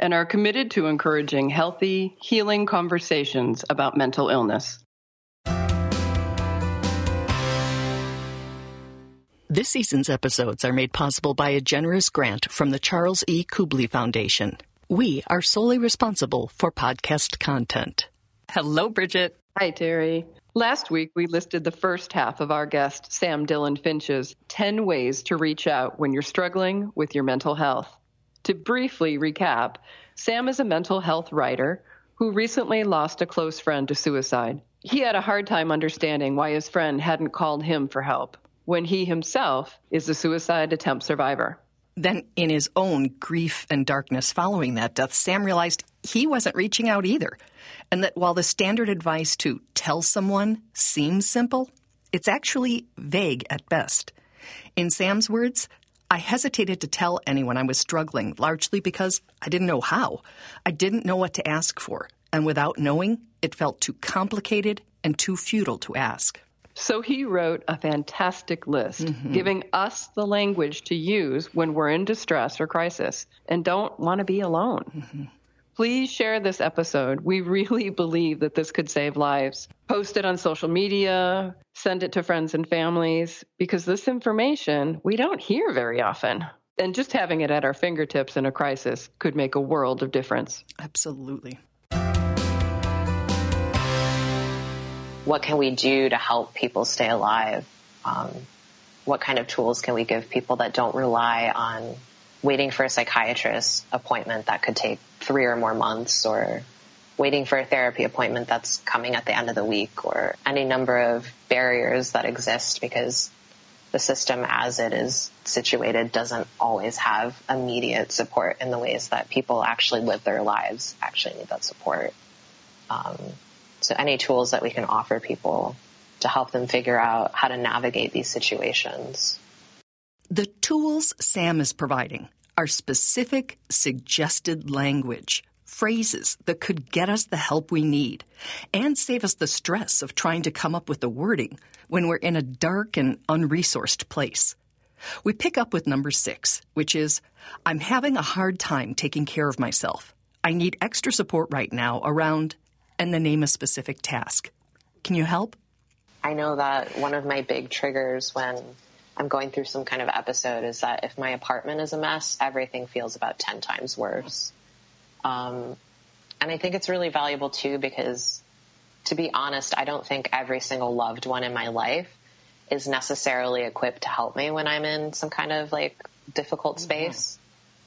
and are committed to encouraging healthy, healing conversations about mental illness. This season's episodes are made possible by a generous grant from the Charles E. Kubly Foundation. We are solely responsible for podcast content. Hello, Bridget. Hi, Terry. Last week, we listed the first half of our guest, Sam Dylan Finch's 10 ways to reach out when you're struggling with your mental health. To briefly recap, Sam is a mental health writer who recently lost a close friend to suicide. He had a hard time understanding why his friend hadn't called him for help when he himself is a suicide attempt survivor. Then, in his own grief and darkness following that death, Sam realized he wasn't reaching out either. And that while the standard advice to tell someone seems simple, it's actually vague at best. In Sam's words, I hesitated to tell anyone I was struggling, largely because I didn't know how. I didn't know what to ask for. And without knowing, it felt too complicated and too futile to ask. So he wrote a fantastic list, mm-hmm. giving us the language to use when we're in distress or crisis and don't want to be alone. Mm-hmm. Please share this episode. We really believe that this could save lives. Post it on social media, send it to friends and families, because this information we don't hear very often. And just having it at our fingertips in a crisis could make a world of difference. Absolutely. What can we do to help people stay alive? Um, what kind of tools can we give people that don't rely on waiting for a psychiatrist appointment that could take three or more months or waiting for a therapy appointment that's coming at the end of the week or any number of barriers that exist because the system as it is situated doesn't always have immediate support in the ways that people actually live their lives actually need that support. Um, so any tools that we can offer people to help them figure out how to navigate these situations. The tools Sam is providing are specific, suggested language, phrases that could get us the help we need and save us the stress of trying to come up with the wording when we're in a dark and unresourced place. We pick up with number six, which is I'm having a hard time taking care of myself. I need extra support right now around, and then name a specific task. Can you help? I know that one of my big triggers when I'm going through some kind of episode is that if my apartment is a mess, everything feels about 10 times worse. Um, and I think it's really valuable too because to be honest, I don't think every single loved one in my life is necessarily equipped to help me when I'm in some kind of like difficult space.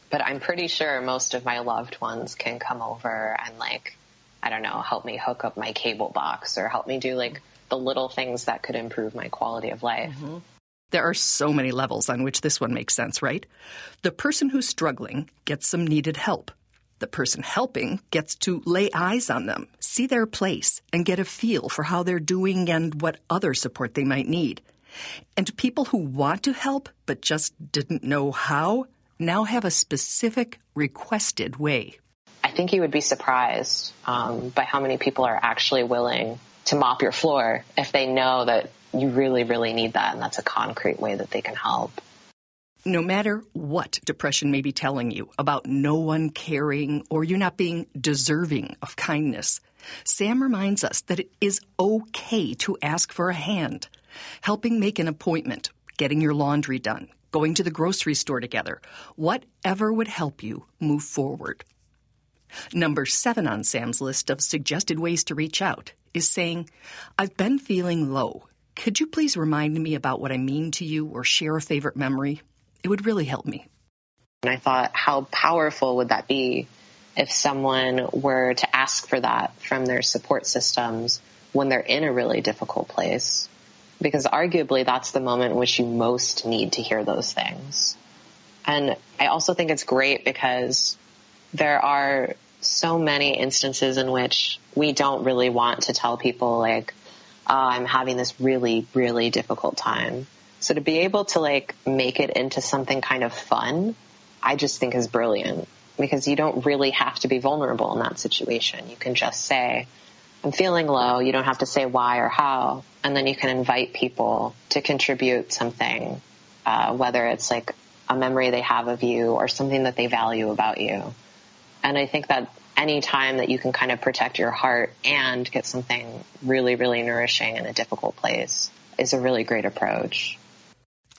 But I'm pretty sure most of my loved ones can come over and like, I don't know, help me hook up my cable box or help me do like the little things that could improve my quality of life. Mm-hmm. There are so many levels on which this one makes sense, right? The person who's struggling gets some needed help. The person helping gets to lay eyes on them, see their place, and get a feel for how they're doing and what other support they might need. And people who want to help but just didn't know how now have a specific requested way. I think you would be surprised um, by how many people are actually willing to mop your floor if they know that you really, really need that. And that's a concrete way that they can help. No matter what depression may be telling you about no one caring or you not being deserving of kindness, Sam reminds us that it is okay to ask for a hand. Helping make an appointment, getting your laundry done, going to the grocery store together, whatever would help you move forward. Number seven on Sam's list of suggested ways to reach out is saying, I've been feeling low could you please remind me about what I mean to you or share a favorite memory? It would really help me. And I thought, how powerful would that be if someone were to ask for that from their support systems when they're in a really difficult place? Because arguably that's the moment in which you most need to hear those things. And I also think it's great because there are so many instances in which we don't really want to tell people like, I'm having this really, really difficult time. So to be able to like make it into something kind of fun, I just think is brilliant because you don't really have to be vulnerable in that situation. You can just say, I'm feeling low. You don't have to say why or how. And then you can invite people to contribute something, uh, whether it's like a memory they have of you or something that they value about you. And I think that any time that you can kind of protect your heart and get something really, really nourishing in a difficult place is a really great approach.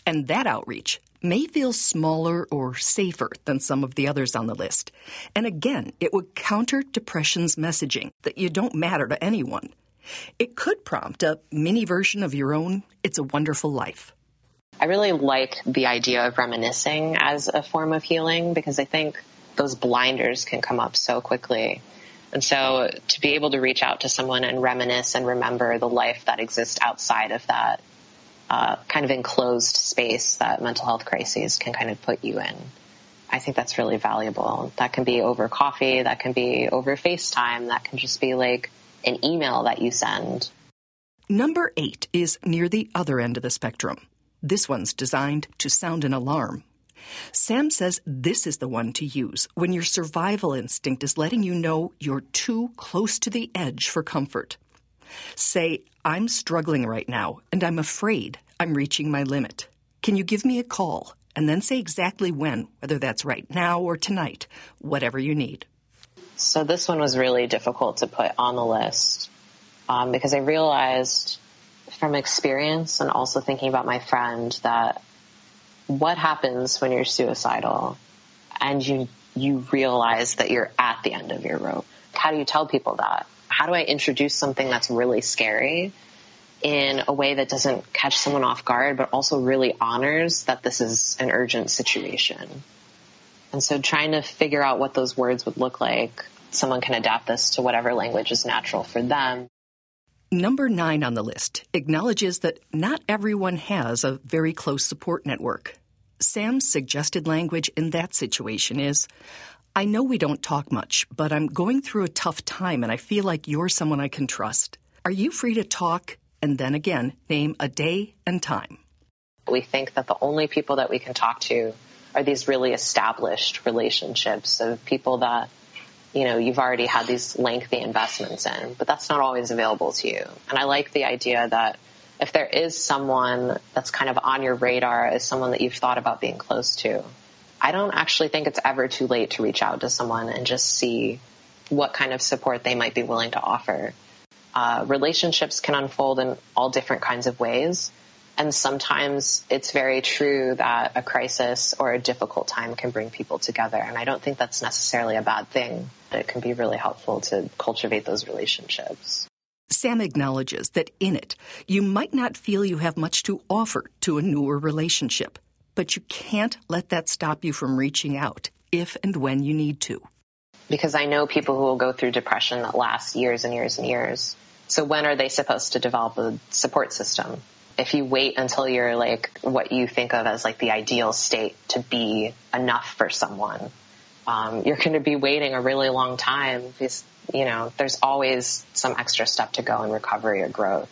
And that outreach may feel smaller or safer than some of the others on the list. And again, it would counter depression's messaging that you don't matter to anyone. It could prompt a mini version of your own It's a Wonderful Life. I really like the idea of reminiscing as a form of healing because I think those blinders can come up so quickly. And so to be able to reach out to someone and reminisce and remember the life that exists outside of that uh, kind of enclosed space that mental health crises can kind of put you in. I think that's really valuable. That can be over coffee, that can be over FaceTime, that can just be like an email that you send. Number eight is near the other end of the spectrum. This one's designed to sound an alarm. Sam says this is the one to use when your survival instinct is letting you know you're too close to the edge for comfort. Say, I'm struggling right now and I'm afraid I'm reaching my limit. Can you give me a call? And then say exactly when, whether that's right now or tonight, whatever you need. So this one was really difficult to put on the list um, because I realized from experience and also thinking about my friend that what happens when you're suicidal and you you realize that you're at the end of your rope. How do you tell people that? how do I introduce something that's really scary in a way that doesn't catch someone off guard, but also really honors that this is an urgent situation. And so trying to figure out what those words would look like, someone can adapt this to whatever language is natural for them. Number nine on the list acknowledges that not everyone has a very close support network. Sam's suggested language in that situation is I know we don't talk much, but I'm going through a tough time and I feel like you're someone I can trust. Are you free to talk? And then again, name a day and time. We think that the only people that we can talk to are these really established relationships of people that, you know, you've already had these lengthy investments in, but that's not always available to you. And I like the idea that if there is someone that's kind of on your radar as someone that you've thought about being close to, I don't actually think it's ever too late to reach out to someone and just see what kind of support they might be willing to offer. Uh, relationships can unfold in all different kinds of ways. And sometimes it's very true that a crisis or a difficult time can bring people together. And I don't think that's necessarily a bad thing. It can be really helpful to cultivate those relationships. Sam acknowledges that in it, you might not feel you have much to offer to a newer relationship. But you can't let that stop you from reaching out if and when you need to. Because I know people who will go through depression that lasts years and years and years. So when are they supposed to develop a support system? If you wait until you're like what you think of as like the ideal state to be enough for someone, um, you're going to be waiting a really long time because, you know, there's always some extra step to go in recovery or growth.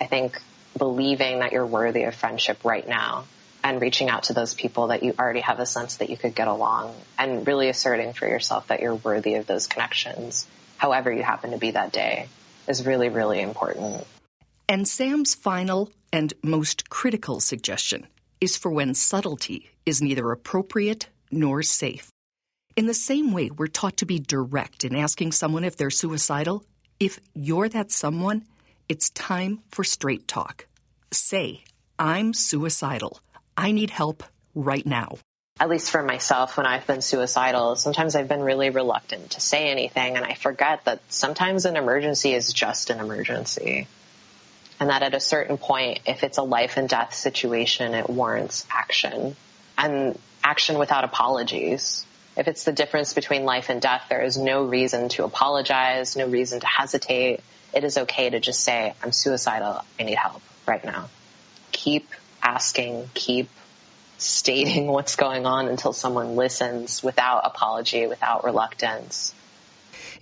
I think believing that you're worthy of friendship right now and reaching out to those people that you already have a sense that you could get along and really asserting for yourself that you're worthy of those connections, however you happen to be that day, is really, really important. And Sam's final and most critical suggestion is for when subtlety is neither appropriate nor safe. In the same way, we're taught to be direct in asking someone if they're suicidal. If you're that someone, it's time for straight talk. Say, I'm suicidal. I need help right now. At least for myself, when I've been suicidal, sometimes I've been really reluctant to say anything, and I forget that sometimes an emergency is just an emergency. And that at a certain point, if it's a life and death situation, it warrants action. And action without apologies. If it's the difference between life and death, there is no reason to apologize, no reason to hesitate. It is okay to just say, I'm suicidal, I need help right now. Keep asking, keep stating what's going on until someone listens without apology, without reluctance.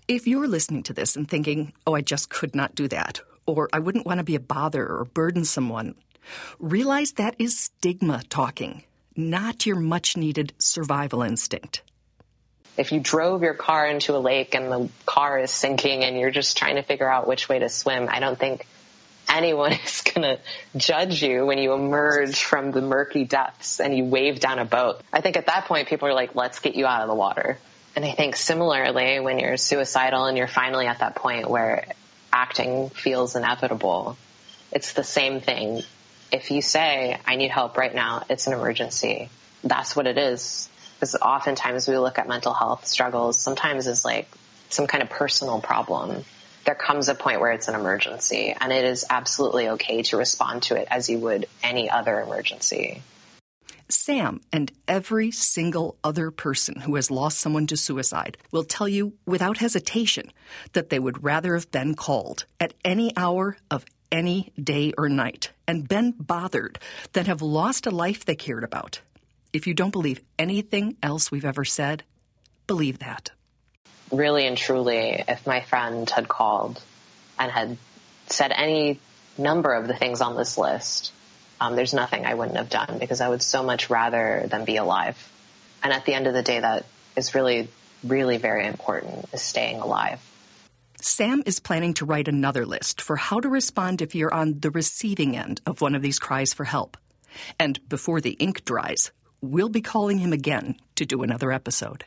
If you're listening to this and thinking, oh, I just could not do that, or I wouldn't want to be a bother or burden someone, realize that is stigma talking, not your much needed survival instinct. If you drove your car into a lake and the car is sinking and you're just trying to figure out which way to swim, I don't think anyone is going to judge you when you emerge from the murky depths and you wave down a boat. I think at that point people are like, let's get you out of the water. And I think similarly, when you're suicidal and you're finally at that point where acting feels inevitable, it's the same thing. If you say, I need help right now, it's an emergency. That's what it is. Because oftentimes we look at mental health struggles sometimes as like some kind of personal problem. There comes a point where it's an emergency and it is absolutely okay to respond to it as you would any other emergency. Sam and every single other person who has lost someone to suicide will tell you without hesitation that they would rather have been called at any hour of any day or night and been bothered than have lost a life they cared about. If you don't believe anything else we've ever said, believe that. Really and truly, if my friend had called and had said any number of the things on this list, um, there's nothing I wouldn't have done because I would so much rather than be alive. And at the end of the day, that is really, really very important is staying alive. Sam is planning to write another list for how to respond if you're on the receiving end of one of these cries for help. And before the ink dries, we'll be calling him again to do another episode.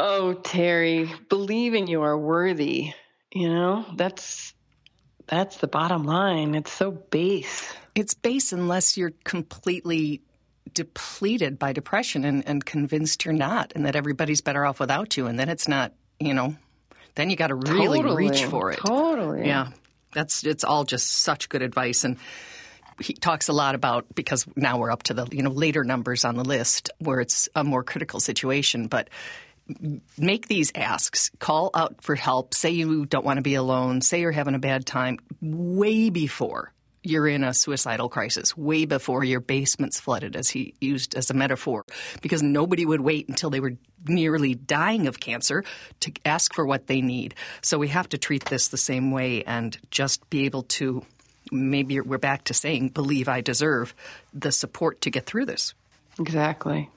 Oh, Terry, believing you are worthy, you know, that's that's the bottom line. It's so base. It's base unless you're completely depleted by depression and, and convinced you're not and that everybody's better off without you. And then it's not, you know, then you got to really totally, reach for it. Totally. Yeah. That's, it's all just such good advice. And he talks a lot about because now we're up to the you know later numbers on the list where it's a more critical situation but make these asks. Call out for help. Say you don't want to be alone. Say you're having a bad time way before you're in a suicidal crisis, way before your basement's flooded, as he used as a metaphor, because nobody would wait until they were nearly dying of cancer to ask for what they need. So we have to treat this the same way and just be able to maybe we're back to saying, believe I deserve the support to get through this. Exactly.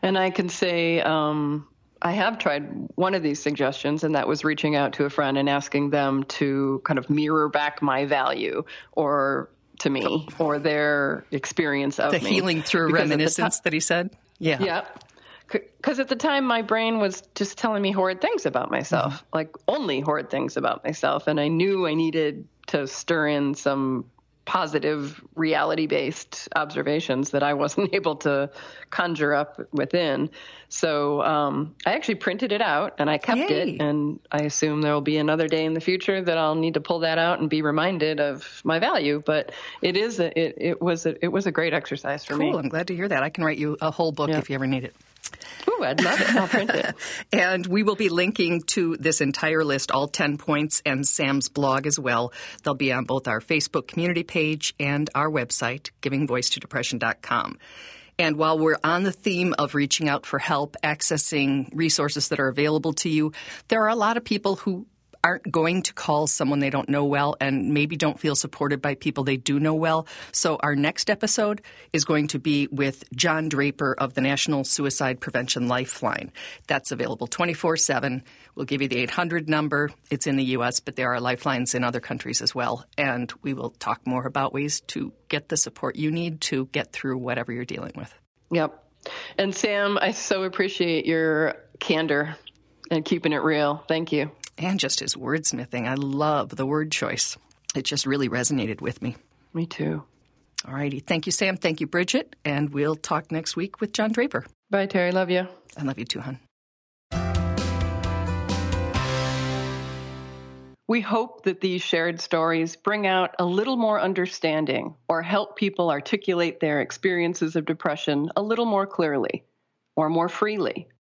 And I can say, um, I have tried one of these suggestions, and that was reaching out to a friend and asking them to kind of mirror back my value or to me or their experience of the me. healing through Because reminiscence ti- that he said. Yeah. Yeah. Because at the time, my brain was just telling me horrid things about myself, Mm-hmm. like only horrid things about myself. And I knew I needed to stir in some positive reality based observations that I wasn't able to conjure up within. So um, I actually printed it out and I kept Yay. it. And I assume there will be another day in the future that I'll need to pull that out and be reminded of my value. But it is a, it, it was a, it was a great exercise for me. Cool. I'm glad to hear that. I can write you a whole book Yeah. if you ever need it. Ooh, I'd love it. I'll print it. And we will be linking to this entire list, all 10 points, and Sam's blog as well. They'll be on both our Facebook community page and our website, givingvoicetodepression.com. And while we're on the theme of reaching out for help, accessing resources that are available to you, there are a lot of people who aren't going to call someone they don't know well and maybe don't feel supported by people they do know well. So our next episode is going to be with John Draper of the National Suicide Prevention Lifeline. That's available 24/7. We'll give you the 800 number. It's in the US, but there are lifelines in other countries as well, and we will talk more about ways to get the support you need to get through whatever you're dealing with. Yep. And Sam, I so appreciate your candor and keeping it real. Thank you. And just his wordsmithing. I love the word choice. It just really resonated with me. Me too. All righty. Thank you, Sam. Thank you, Bridget. And we'll talk next week with John Draper. Bye, Terry. Love you. I love you too, hon. We hope that these shared stories bring out a little more understanding or help people articulate their experiences of depression a little more clearly or more freely.